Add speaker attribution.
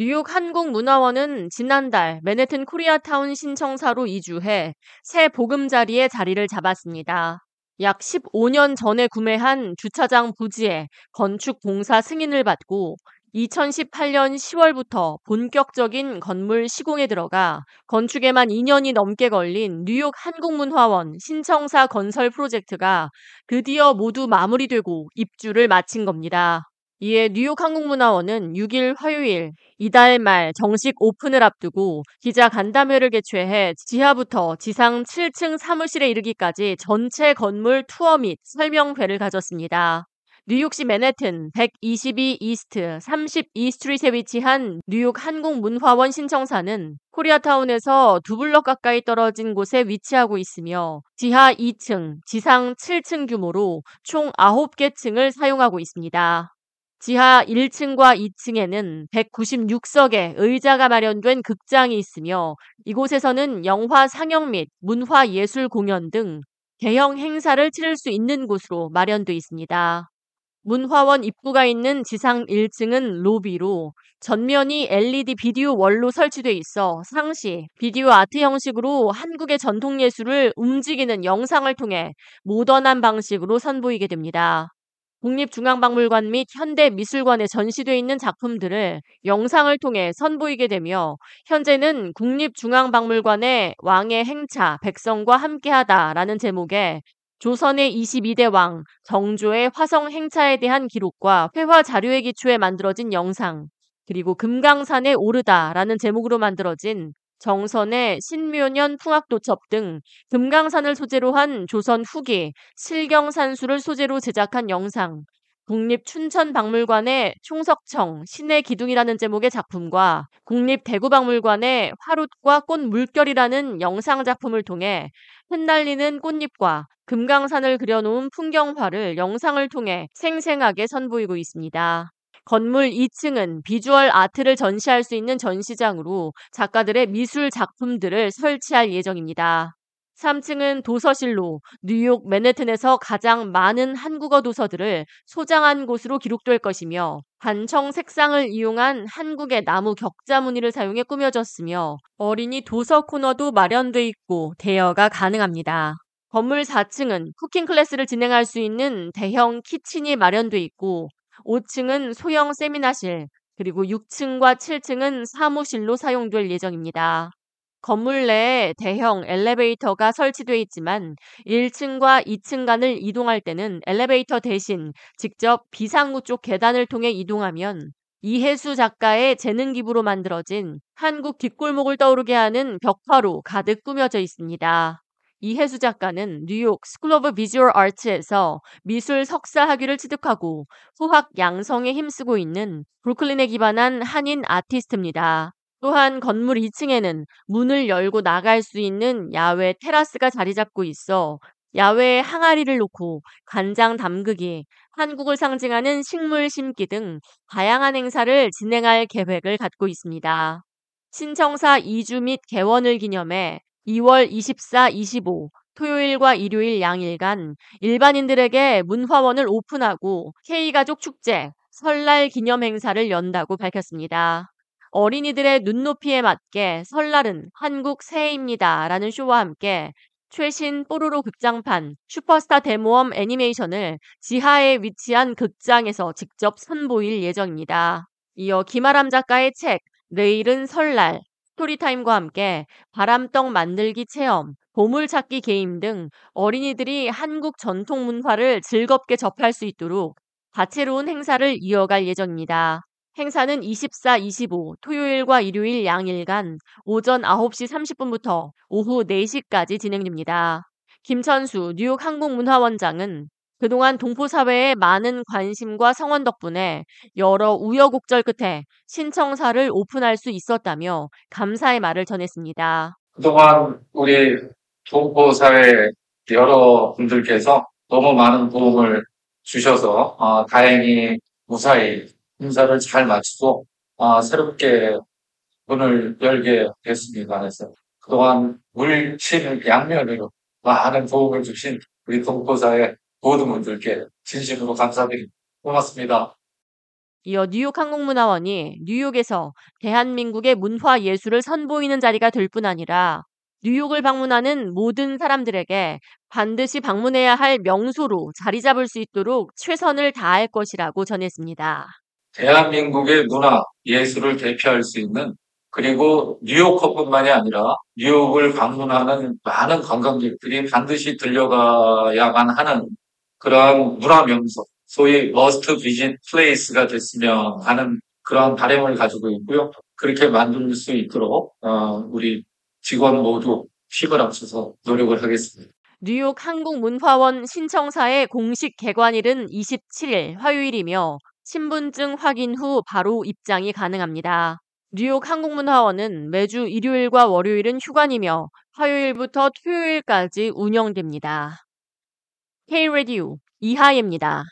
Speaker 1: 뉴욕 한국문화원은 지난달 맨해튼 코리아타운 신청사로 이주해 새 보금자리에 자리를 잡았습니다. 약 15년 전에 구매한 주차장 부지에 건축 공사 승인을 받고 2018년 10월부터 본격적인 건물 시공에 들어가 건축에만 2년이 넘게 걸린 뉴욕 한국문화원 신청사 건설 프로젝트가 드디어 모두 마무리되고 입주를 마친 겁니다. 이에 뉴욕 한국문화원은 6일 화요일 이달 말 정식 오픈을 앞두고 기자 간담회를 개최해 지하부터 지상 7층 사무실에 이르기까지 전체 건물 투어 및 설명회를 가졌습니다. 뉴욕시 맨해튼 122 East 32 Street에 위치한 뉴욕 한국문화원 신청사는 코리아타운에서 두 블럭 가까이 떨어진 곳에 위치하고 있으며 지하 2층, 지상 7층 규모로 총 9개 층을 사용하고 있습니다. 지하 1층과 2층에는 196석의 의자가 마련된 극장이 있으며 이곳에서는 영화 상영 및 문화 예술 공연 등 대형 행사를 치를 수 있는 곳으로 마련되어 있습니다. 문화원 입구가 있는 지상 1층은 로비로 전면이 LED 비디오 월로 설치돼 있어 상시 비디오 아트 형식으로 한국의 전통 예술을 움직이는 영상을 통해 모던한 방식으로 선보이게 됩니다. 국립중앙박물관 및 현대미술관에 전시돼 있는 작품들을 영상을 통해 선보이게 되며 현재는 국립중앙박물관의 왕의 행차 백성과 함께하다라는 제목의 조선의 22대 왕 정조의 화성 행차에 대한 기록과 회화 자료에 기초해 만들어진 영상 그리고 금강산에 오르다라는 제목으로 만들어진 정선의 신묘년 풍악도첩 등 금강산을 소재로 한 조선 후기 실경산수를 소재로 제작한 영상, 국립춘천박물관의 총석청 신의 기둥이라는 제목의 작품과 국립대구박물관의 화롯과 꽃 물결이라는 영상 작품을 통해 흩날리는 꽃잎과 금강산을 그려놓은 풍경화를 영상을 통해 생생하게 선보이고 있습니다. 건물 2층은 비주얼 아트를 전시할 수 있는 전시장으로 작가들의 미술 작품들을 설치할 예정입니다. 3층은 도서실로 뉴욕 맨해튼에서 가장 많은 한국어 도서들을 소장한 곳으로 기록될 것이며 단청 색상을 이용한 한국의 나무 격자 무늬를 사용해 꾸며졌으며 어린이 도서 코너도 마련돼 있고 대여가 가능합니다. 건물 4층은 cooking class를 진행할 수 있는 대형 kitchen이 마련돼 있고 5층은 소형 세미나실, 그리고 6층과 7층은 사무실로 사용될 예정입니다. 건물 내에 대형 엘리베이터가 설치되어 있지만 1층과 2층 간을 이동할 때는 엘리베이터 대신 직접 비상구 쪽 계단을 통해 이동하면 이혜수 작가의 재능 기부로 만들어진 한국 뒷골목을 떠오르게 하는 벽화로 가득 꾸며져 있습니다. 이혜수 작가는 뉴욕 School of Visual Arts에서 미술 석사 학위를 취득하고 후학 양성에 힘쓰고 있는 브루클린에 기반한 한인 아티스트입니다. 또한 건물 2층에는 문을 열고 나갈 수 있는 야외 테라스가 자리 잡고 있어 야외에 항아리를 놓고 간장 담그기, 한국을 상징하는 식물 심기 등 다양한 행사를 진행할 계획을 갖고 있습니다. 신청사 이주 및 개원을 기념해 2월 24, 25 토요일과 일요일 양일간 일반인들에게 문화원을 오픈하고 K가족 축제, 설날 기념 행사를 연다고 밝혔습니다. 어린이들의 눈높이에 맞게 설날은 한국 새해입니다. 라는 쇼와 함께 최신 뽀로로 극장판 슈퍼스타 대모험 애니메이션을 지하에 위치한 극장에서 직접 선보일 예정입니다. 이어 김아람 작가의 책 내일은 설날 storytime과 함께 바람떡 만들기 체험, 보물찾기 게임 등 어린이들이 한국 전통 문화를 즐겁게 접할 수 있도록 다채로운 행사를 이어갈 예정입니다. 행사는 24, 25 토요일과 일요일 양일간 오전 9시 30분부터 오후 4시까지 진행됩니다. 김천수 뉴욕 한국문화원장은 그동안 동포사회의 많은 관심과 성원 덕분에 여러 우여곡절 끝에 신청사를 오픈할 수 있었다며 감사의 말을 전했습니다.
Speaker 2: 그동안 우리 동포사회 여러 분들께서 너무 많은 도움을 주셔서 어, 다행히 무사히 인사를 잘 마치고 어, 새롭게 문을 열게 됐습니다. 그래서 그동안 물친 양면으로 많은 도움을 주신 우리 동포사회 모든 분들께 진심으로 감사드립니다. 고맙습니다.
Speaker 1: 이어 뉴욕 항공문화원이 뉴욕에서 대한민국의 문화 예술을 선보이는 자리가 될 뿐 아니라 뉴욕을 방문하는 모든 사람들에게 반드시 방문해야 할 명소로 자리 잡을 수 있도록 최선을 다할 것이라고 전했습니다.
Speaker 2: 대한민국의 문화, 예술을 대표할 수 있는 그리고 뉴요커뿐만이 아니라 뉴욕을 방문하는 많은 관광객들이 반드시 들려가야만 하는 그러한 문화 명소, 소위 must visit place가 됐으면 하는 그러한 바램을 가지고 있고요. 그렇게 만들 수 있도록 어, 우리 직원 모두 힘을 합쳐서 노력을 하겠습니다.
Speaker 1: 뉴욕 한국문화원 신청사의 공식 개관일은 27일 화요일이며 신분증 확인 후 바로 입장이 가능합니다. 뉴욕 한국문화원은 매주 일요일과 월요일은 휴관이며 화요일부터 토요일까지 운영됩니다. K-Radio 이하예입니다.